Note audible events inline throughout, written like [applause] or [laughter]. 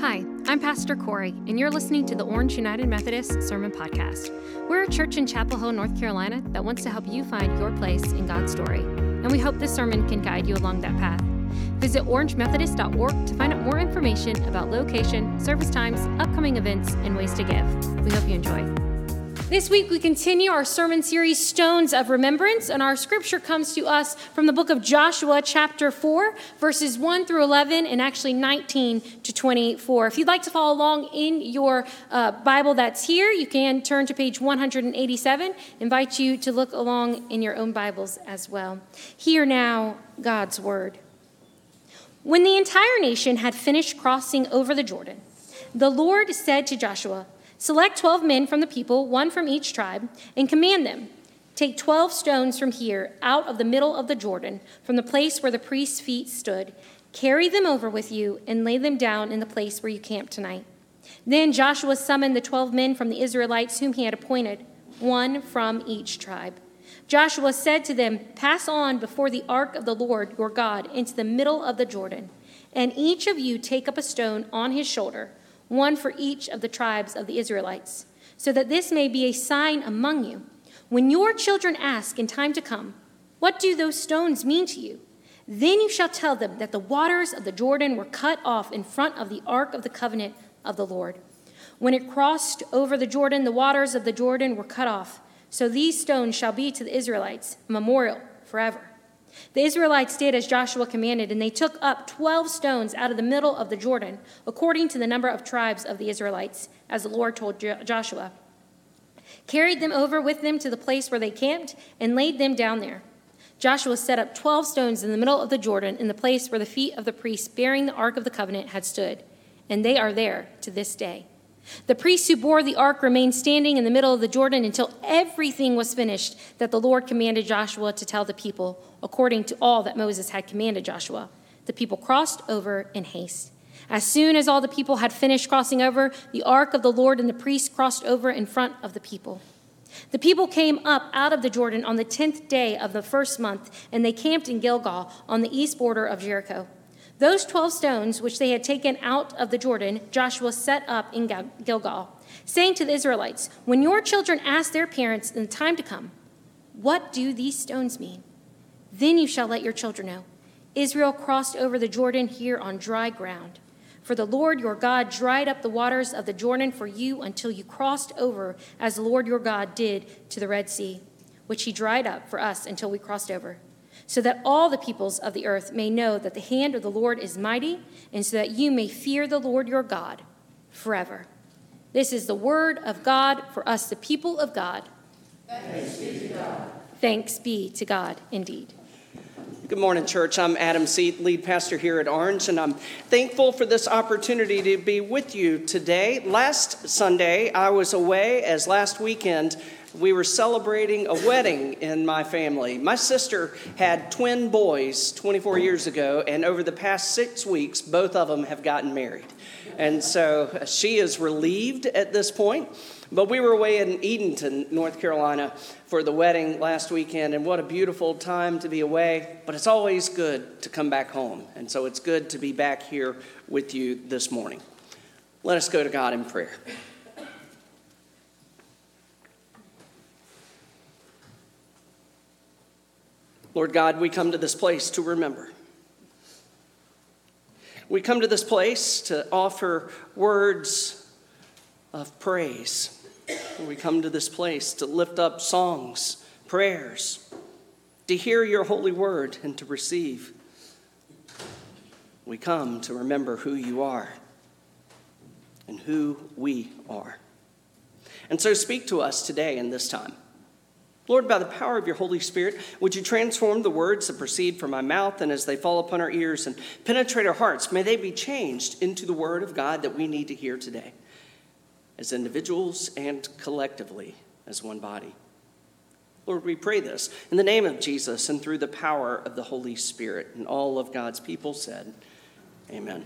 Hi, I'm Pastor Corey, and you're listening to the Orange United Methodist Sermon Podcast. We're a church in Chapel Hill, North Carolina that wants to help you find your place in God's story, and we hope this sermon can guide you along that path. Visit orangemethodist.org to find out more information about location, service times, upcoming events, and ways to give. We hope you enjoy. This week, we continue our sermon series, Stones of Remembrance, and our scripture comes to us from the book of Joshua, chapter 4, verses 1 through 11, and actually 19 to 24. If you'd like to follow along in your uh, Bible that's here, you can turn to page 187. Invite you to look along in your own Bibles as well. Hear now God's word. When the entire nation had finished crossing over the Jordan, the Lord said to Joshua, Select 12 men from the people, one from each tribe, and command them Take 12 stones from here, out of the middle of the Jordan, from the place where the priest's feet stood. Carry them over with you and lay them down in the place where you camp tonight. Then Joshua summoned the 12 men from the Israelites whom he had appointed, one from each tribe. Joshua said to them, Pass on before the ark of the Lord your God into the middle of the Jordan, and each of you take up a stone on his shoulder one for each of the tribes of the Israelites, so that this may be a sign among you. When your children ask in time to come, What do those stones mean to you? Then you shall tell them that the waters of the Jordan were cut off in front of the ark of the covenant of the Lord. When it crossed over the Jordan, the waters of the Jordan were cut off. So these stones shall be to the Israelites a memorial forever. The Israelites did as Joshua commanded, and they took up 12 stones out of the middle of the Jordan, according to the number of tribes of the Israelites, as the Lord told Joshua. Carried them over with them to the place where they camped, and laid them down there. Joshua set up 12 stones in the middle of the Jordan, in the place where the feet of the priests bearing the Ark of the Covenant had stood, and they are there to this day. The priests who bore the ark remained standing in the middle of the Jordan until everything was finished that the Lord commanded Joshua to tell the people, according to all that Moses had commanded Joshua. The people crossed over in haste. As soon as all the people had finished crossing over, the ark of the Lord and the priests crossed over in front of the people. The people came up out of the Jordan on the tenth day of the first month, and they camped in Gilgal on the east border of Jericho. Those 12 stones which they had taken out of the Jordan, Joshua set up in Gilgal, saying to the Israelites, When your children ask their parents in the time to come, What do these stones mean? Then you shall let your children know. Israel crossed over the Jordan here on dry ground. For the Lord your God dried up the waters of the Jordan for you until you crossed over, as the Lord your God did to the Red Sea, which he dried up for us until we crossed over so that all the peoples of the earth may know that the hand of the Lord is mighty, and so that you may fear the Lord your God forever. This is the word of God for us, the people of God. Thanks be to God. Thanks be to God, indeed. Good morning, church. I'm Adam Seat, lead pastor here at Orange, and I'm thankful for this opportunity to be with you today. Last Sunday, I was away, as last weekend, we were celebrating a wedding in my family. My sister had twin boys 24 years ago, and over the past six weeks, both of them have gotten married. And so uh, she is relieved at this point. But we were away in Edenton, North Carolina, for the wedding last weekend, and what a beautiful time to be away. But it's always good to come back home. And so it's good to be back here with you this morning. Let us go to God in prayer. Lord God, we come to this place to remember. We come to this place to offer words of praise. We come to this place to lift up songs, prayers, to hear your holy word and to receive. We come to remember who you are and who we are. And so speak to us today in this time. Lord, by the power of your Holy Spirit, would you transform the words that proceed from my mouth and as they fall upon our ears and penetrate our hearts, may they be changed into the word of God that we need to hear today, as individuals and collectively as one body. Lord, we pray this in the name of Jesus and through the power of the Holy Spirit. And all of God's people said, Amen.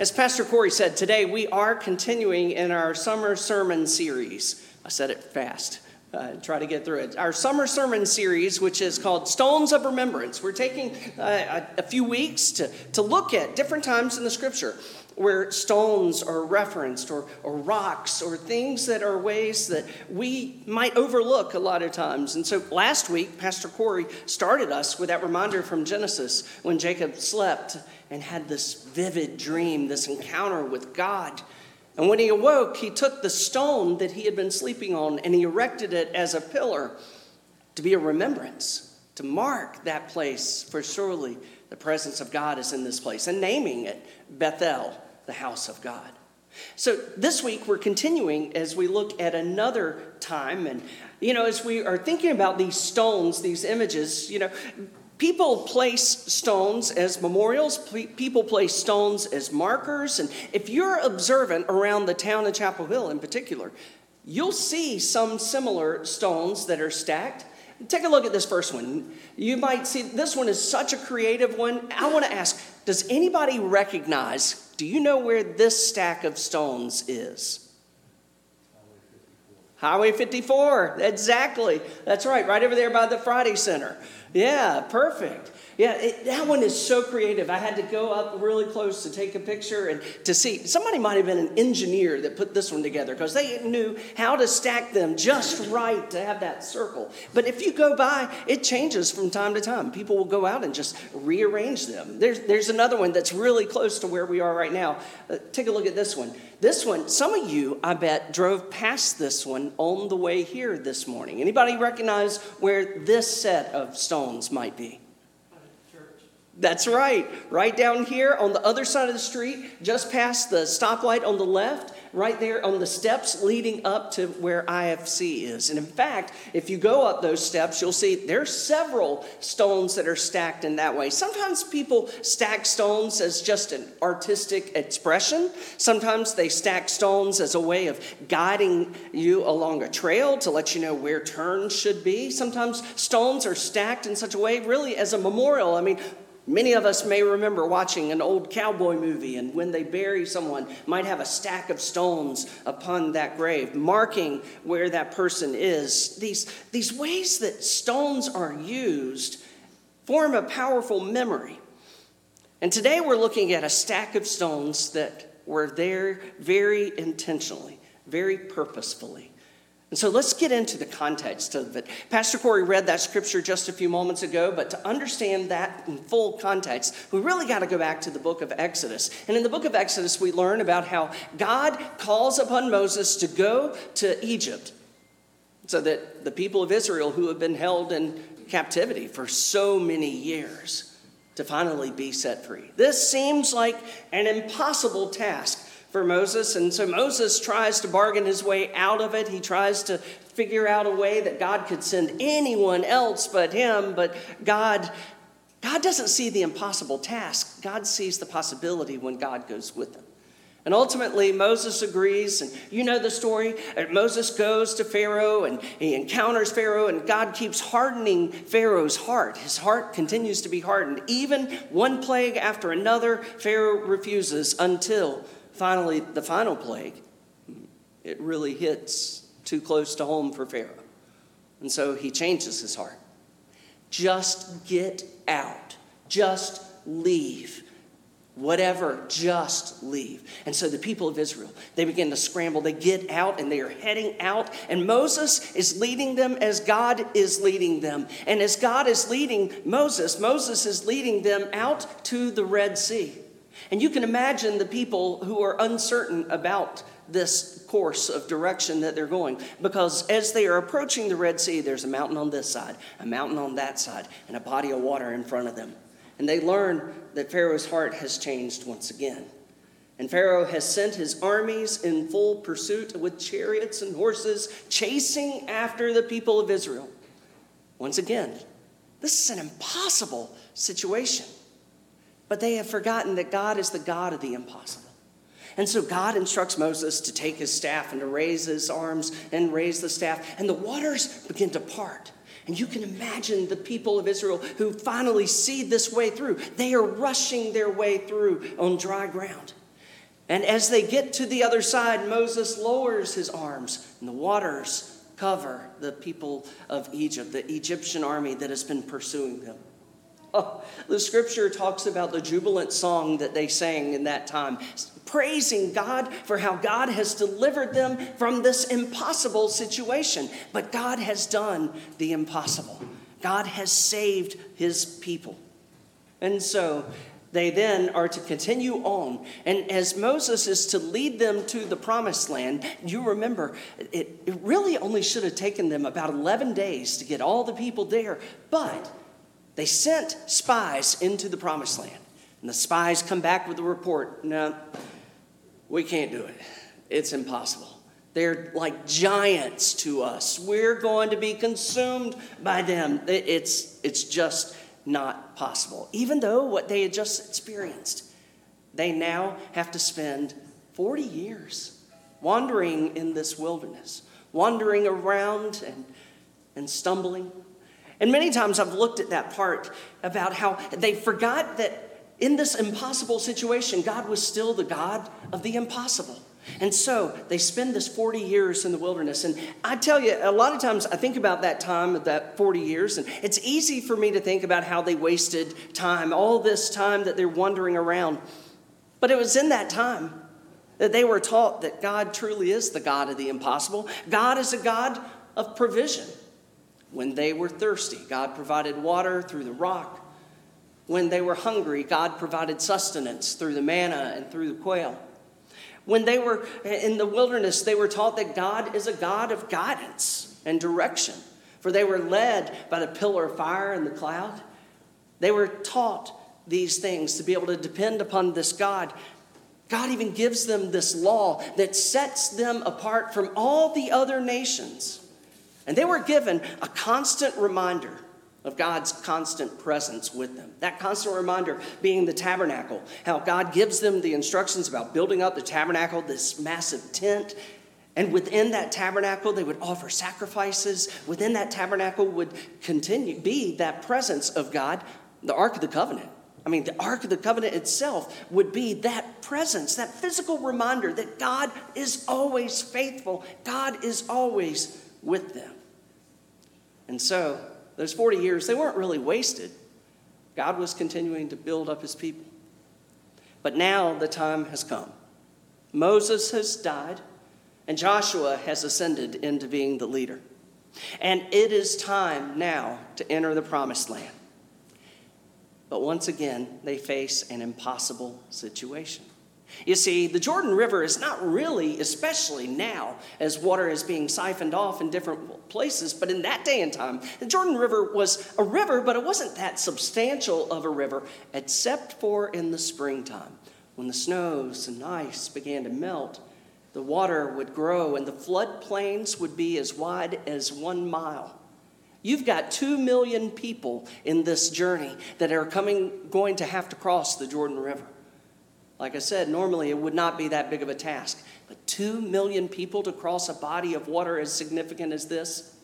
As Pastor Corey said, today we are continuing in our summer sermon series. I said it fast. uh, try to get through it. Our summer sermon series, which is called Stones of Remembrance, we're taking uh, a, a few weeks to, to look at different times in the scripture where stones are referenced or, or rocks or things that are ways that we might overlook a lot of times. And so last week, Pastor Corey started us with that reminder from Genesis when Jacob slept and had this vivid dream, this encounter with God. And when he awoke, he took the stone that he had been sleeping on and he erected it as a pillar to be a remembrance, to mark that place, for surely the presence of God is in this place, and naming it Bethel, the house of God. So this week we're continuing as we look at another time. And, you know, as we are thinking about these stones, these images, you know, People place stones as memorials, people place stones as markers. And if you're observant around the town of Chapel Hill in particular, you'll see some similar stones that are stacked. Take a look at this first one. You might see this one is such a creative one. I want to ask Does anybody recognize, do you know where this stack of stones is? Highway 54, exactly. That's right, right over there by the Friday Center. Yeah, perfect. Yeah, it, that one is so creative. I had to go up really close to take a picture and to see. Somebody might have been an engineer that put this one together because they knew how to stack them just right to have that circle. But if you go by, it changes from time to time. People will go out and just rearrange them. There's, there's another one that's really close to where we are right now. Uh, take a look at this one. This one, some of you, I bet, drove past this one on the way here this morning. Anybody recognize where this set of stones might be? That's right. Right down here on the other side of the street, just past the stoplight on the left, right there on the steps leading up to where IFC is. And in fact, if you go up those steps, you'll see there's several stones that are stacked in that way. Sometimes people stack stones as just an artistic expression. Sometimes they stack stones as a way of guiding you along a trail to let you know where turns should be. Sometimes stones are stacked in such a way really as a memorial. I mean, Many of us may remember watching an old cowboy movie, and when they bury someone, might have a stack of stones upon that grave, marking where that person is. These, these ways that stones are used form a powerful memory. And today we're looking at a stack of stones that were there very intentionally, very purposefully. And so let's get into the context of it. Pastor Corey read that scripture just a few moments ago, but to understand that in full context, we really got to go back to the book of Exodus. And in the book of Exodus, we learn about how God calls upon Moses to go to Egypt so that the people of Israel who have been held in captivity for so many years to finally be set free. This seems like an impossible task for Moses. And so Moses tries to bargain his way out of it. He tries to figure out a way that God could send anyone else but him. But God, God doesn't see the impossible task, God sees the possibility when God goes with him. And ultimately, Moses agrees, and you know the story. Uh, Moses goes to Pharaoh and he encounters Pharaoh, and God keeps hardening Pharaoh's heart. His heart continues to be hardened. Even one plague after another, Pharaoh refuses until finally, the final plague, it really hits too close to home for Pharaoh. And so he changes his heart. Just get out. Just leave. Whatever, just leave. And so the people of Israel, they begin to scramble. They get out and they are heading out. And Moses is leading them as God is leading them. And as God is leading Moses, Moses is leading them out to the Red Sea. And you can imagine the people who are uncertain about this course of direction that they're going. Because as they are approaching the Red Sea, there's a mountain on this side, a mountain on that side, and a body of water in front of them. And they learn that Pharaoh's heart has changed once again. And Pharaoh has sent his armies in full pursuit with chariots and horses, chasing after the people of Israel. Once again, this is an impossible situation. But they have forgotten that God is the God of the impossible. And so God instructs Moses to take his staff and to raise his arms and raise the staff, and the waters begin to part. And you can imagine the people of Israel who finally see this way through. They are rushing their way through on dry ground. And as they get to the other side, Moses lowers his arms, and the waters cover the people of Egypt, the Egyptian army that has been pursuing them. Oh, the scripture talks about the jubilant song that they sang in that time, praising God for how God has delivered them from this impossible situation. But God has done the impossible, God has saved his people. And so they then are to continue on. And as Moses is to lead them to the promised land, you remember, it, it really only should have taken them about 11 days to get all the people there. But they sent spies into the promised land. And the spies come back with a report no, we can't do it. It's impossible. They're like giants to us. We're going to be consumed by them. It's, it's just not possible. Even though what they had just experienced, they now have to spend 40 years wandering in this wilderness, wandering around and, and stumbling. And many times I've looked at that part about how they forgot that in this impossible situation, God was still the God of the impossible. And so they spend this 40 years in the wilderness. And I tell you, a lot of times I think about that time of that 40 years, and it's easy for me to think about how they wasted time, all this time that they're wandering around. But it was in that time that they were taught that God truly is the God of the impossible. God is a God of provision. When they were thirsty, God provided water through the rock. When they were hungry, God provided sustenance through the manna and through the quail. When they were in the wilderness, they were taught that God is a God of guidance and direction, for they were led by the pillar of fire and the cloud. They were taught these things to be able to depend upon this God. God even gives them this law that sets them apart from all the other nations. And they were given a constant reminder of God's constant presence with them. That constant reminder being the tabernacle, how God gives them the instructions about building up the tabernacle, this massive tent. And within that tabernacle, they would offer sacrifices. Within that tabernacle would continue be that presence of God, the Ark of the Covenant. I mean, the Ark of the Covenant itself would be that presence, that physical reminder that God is always faithful, God is always with them. And so, those 40 years, they weren't really wasted. God was continuing to build up his people. But now the time has come. Moses has died, and Joshua has ascended into being the leader. And it is time now to enter the promised land. But once again, they face an impossible situation. You see, the Jordan River is not really, especially now, as water is being siphoned off in different places, but in that day and time, the Jordan River was a river, but it wasn't that substantial of a river, except for in the springtime. When the snows and ice began to melt, the water would grow and the floodplains would be as wide as one mile. You've got two million people in this journey that are coming, going to have to cross the Jordan River. Like I said, normally it would not be that big of a task. But two million people to cross a body of water as significant as this,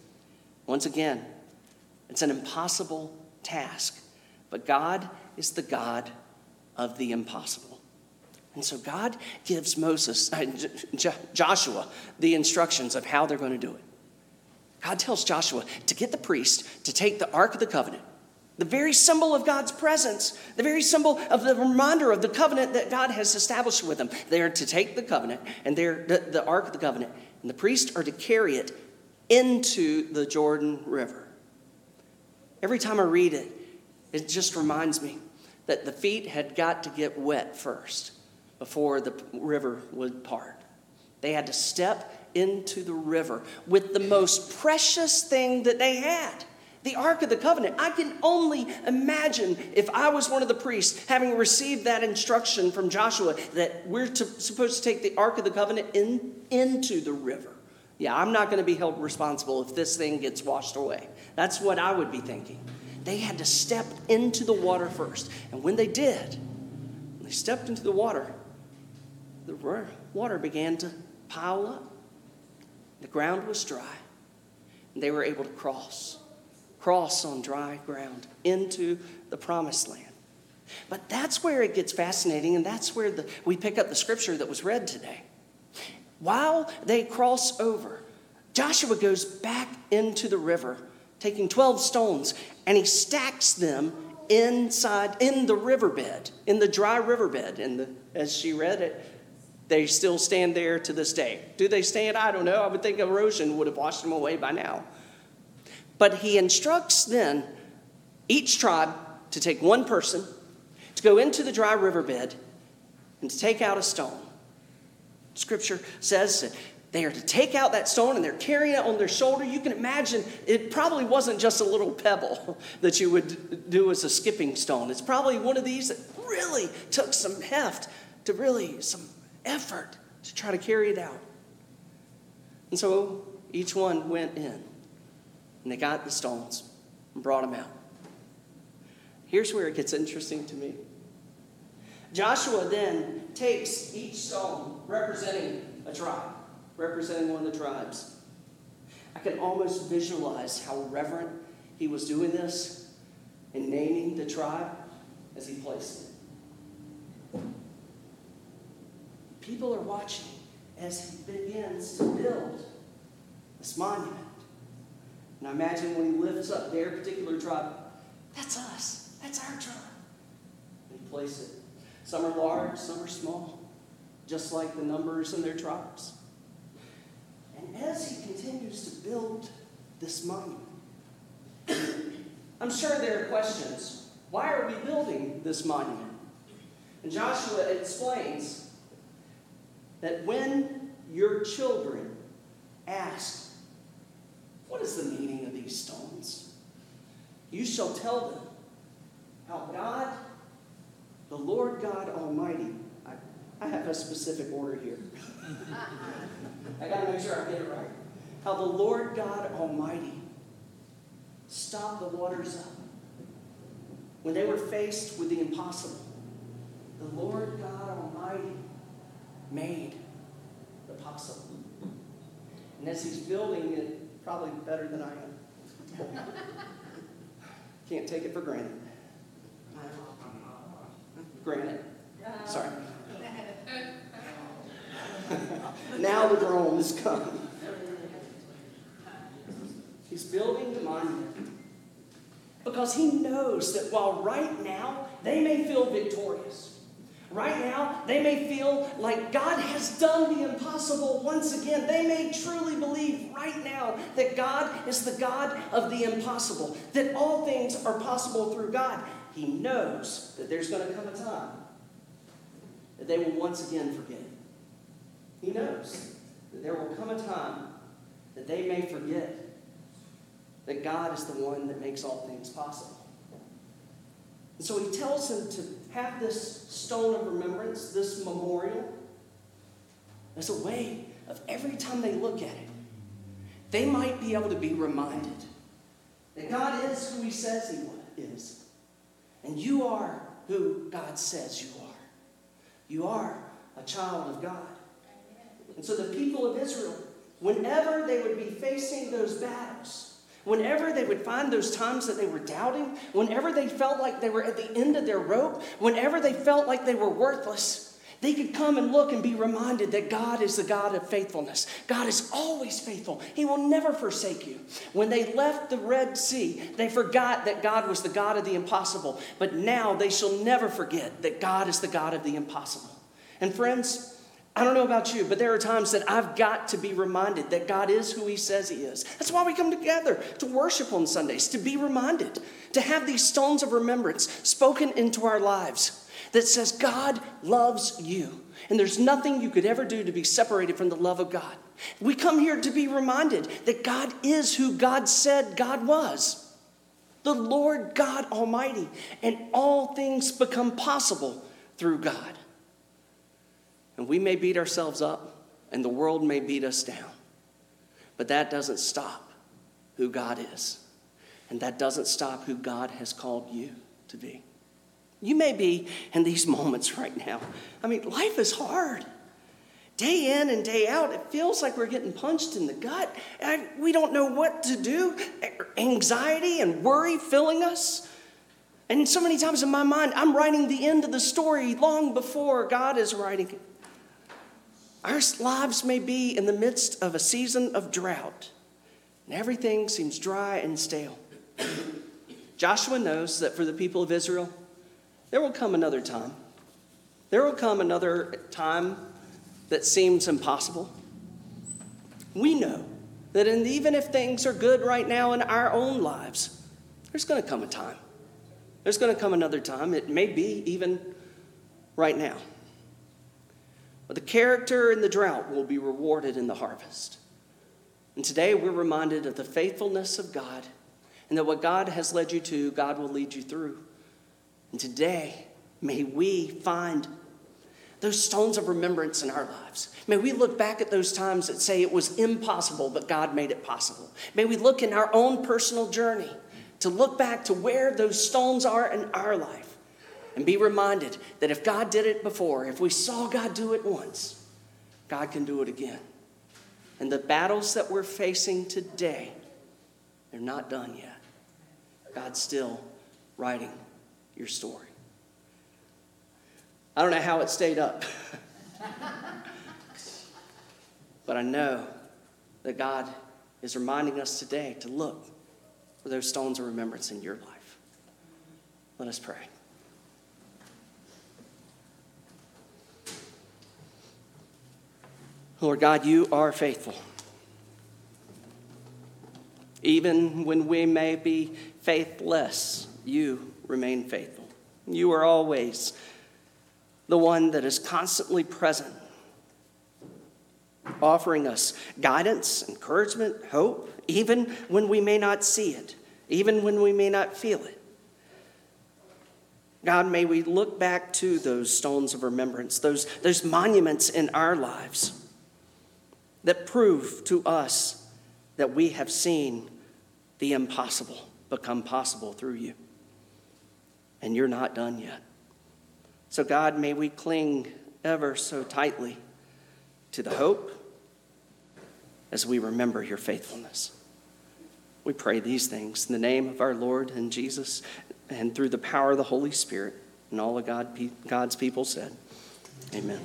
once again, it's an impossible task. But God is the God of the impossible. And so God gives Moses, uh, Joshua, the instructions of how they're going to do it. God tells Joshua to get the priest to take the Ark of the Covenant the very symbol of God's presence, the very symbol of the reminder of the covenant that God has established with them. They are to take the covenant and they're the, the Ark of the Covenant, and the priests are to carry it into the Jordan River. Every time I read it, it just reminds me that the feet had got to get wet first before the river would part. They had to step into the river with the most precious thing that they had the Ark of the Covenant. I can only imagine if I was one of the priests having received that instruction from Joshua that we're to, supposed to take the Ark of the Covenant in, into the river. Yeah, I'm not going to be held responsible if this thing gets washed away. That's what I would be thinking. They had to step into the water first. And when they did, when they stepped into the water, the water began to pile up. The ground was dry, and they were able to cross cross on dry ground into the promised land. But that's where it gets fascinating, and that's where the, we pick up the scripture that was read today. While they cross over, Joshua goes back into the river, taking 12 stones, and he stacks them inside, in the riverbed, in the dry riverbed. And as she read it, they still stand there to this day. Do they stand? I don't know. I would think erosion would have washed them away by now. But he instructs then each tribe to take one person, to go into the dry riverbed, and to take out a stone. Scripture says that they are to take out that stone and they're carrying it on their shoulder. You can imagine it probably wasn't just a little pebble [laughs] that you would do as a skipping stone. It's probably one of these that really took some heft to really some effort to try to carry it out. And so each one went in and they got the stones and brought them out. Here's where it gets interesting to me. Joshua then takes each stone representing a tribe, representing one of the tribes. I can almost visualize how reverent he was doing this and naming the tribe as he placed it. People are watching as he begins to build this monument. And I imagine when he lifts up their particular tribe, that's us, that's our tribe. And he places it. Some are large, some are small, just like the numbers in their tribes. And as he continues to build this monument, I'm sure there are questions. Why are we building this monument? And Joshua explains that when your children ask, What is the meaning of these stones? You shall tell them how God, the Lord God Almighty, I, I have a specific order here. [laughs] I got to make sure I get it right. How the Lord God Almighty stopped the waters up when they were faced with the impossible. The Lord God Almighty made the possible. And as he's building it, probably better than I am. Can't take it for granted. Granted. Sorry. now the groan is coming. He's building the monument because he knows that while right now they may feel victorious, Right now, they may feel like God has done the impossible once again. They may truly believe right now that God is the God of the impossible, that all things are possible through God. He knows that there's going to come a time that they will once again forget. He knows that there will come a time that they may forget that God is the one that makes all things possible. And so he tells them to have this stone of remembrance, this memorial, as a way of every time they look at it, they might be able to be reminded that God is who he says he is. And you are who God says you are. You are a child of God. And so the people of Israel, whenever they would be facing those battles, Whenever they would find those times that they were doubting, whenever they felt like they were at the end of their rope, whenever they felt like they were worthless, they could come and look and be reminded that God is the God of faithfulness. God is always faithful. He will never forsake you. When they left the Red Sea, they forgot that God was the God of the impossible. But now they shall never forget that God is the God of the impossible. And friends, I don't know about you, but there are times that I've got to be reminded that God is who He says He is. That's why we come together to worship on Sundays, to be reminded, to have these stones of remembrance spoken into our lives that says, God loves you. And there's nothing you could ever do to be separated from the love of God. We come here to be reminded that God is who God said God was the Lord God Almighty. And all things become possible through God. And we may beat ourselves up, and the world may beat us down. But that doesn't stop who God is. And that doesn't stop who God has called you to be. You may be in these moments right now. I mean, life is hard. Day in and day out, it feels like we're getting punched in the gut. We don't know what to do. Anxiety and worry filling us. And so many times in my mind, I'm writing the end of the story long before God is writing it. Our lives may be in the midst of a season of drought, and everything seems dry and stale. [clears throat] Joshua knows that for the people of Israel, there will come another time. There will come another time that seems impossible. We know that even if things are good right now in our own lives, there's going to come a time. There's going to come another time. It may be even right now. But the character in the drought will be rewarded in the harvest. And today we're reminded of the faithfulness of God and that what God has led you to, God will lead you through. And today, may we find those stones of remembrance in our lives. May we look back at those times that say it was impossible, but God made it possible. May we look in our own personal journey to look back to where those stones are in our life and be reminded that if God did it before, if we saw God do it once, God can do it again. And the battles that we're facing today, they're not done yet. God's still writing your story. I don't know how it stayed up, [laughs] but I know that God is reminding us today to look for those stones of remembrance in your life. Let us pray. Lord God, you are faithful. Even when we may be faithless, you remain faithful. You are always the one that is constantly present, offering us guidance, encouragement, hope, even when we may not see it, even when we may not feel it. God, may we look back to those stones of remembrance, those, those monuments in our lives that prove to us that we have seen the impossible become possible through you. And you're not done yet. So, God, may we cling ever so tightly to the hope as we remember your faithfulness. We pray these things in the name of our Lord and Jesus and through the power of the Holy Spirit. And all of God, God's people said, Amen.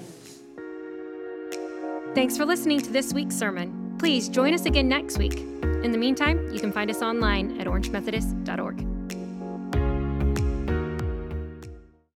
Thanks for listening to this week's sermon. Please join us again next week. In the meantime, you can find us online at orangemethodist.org.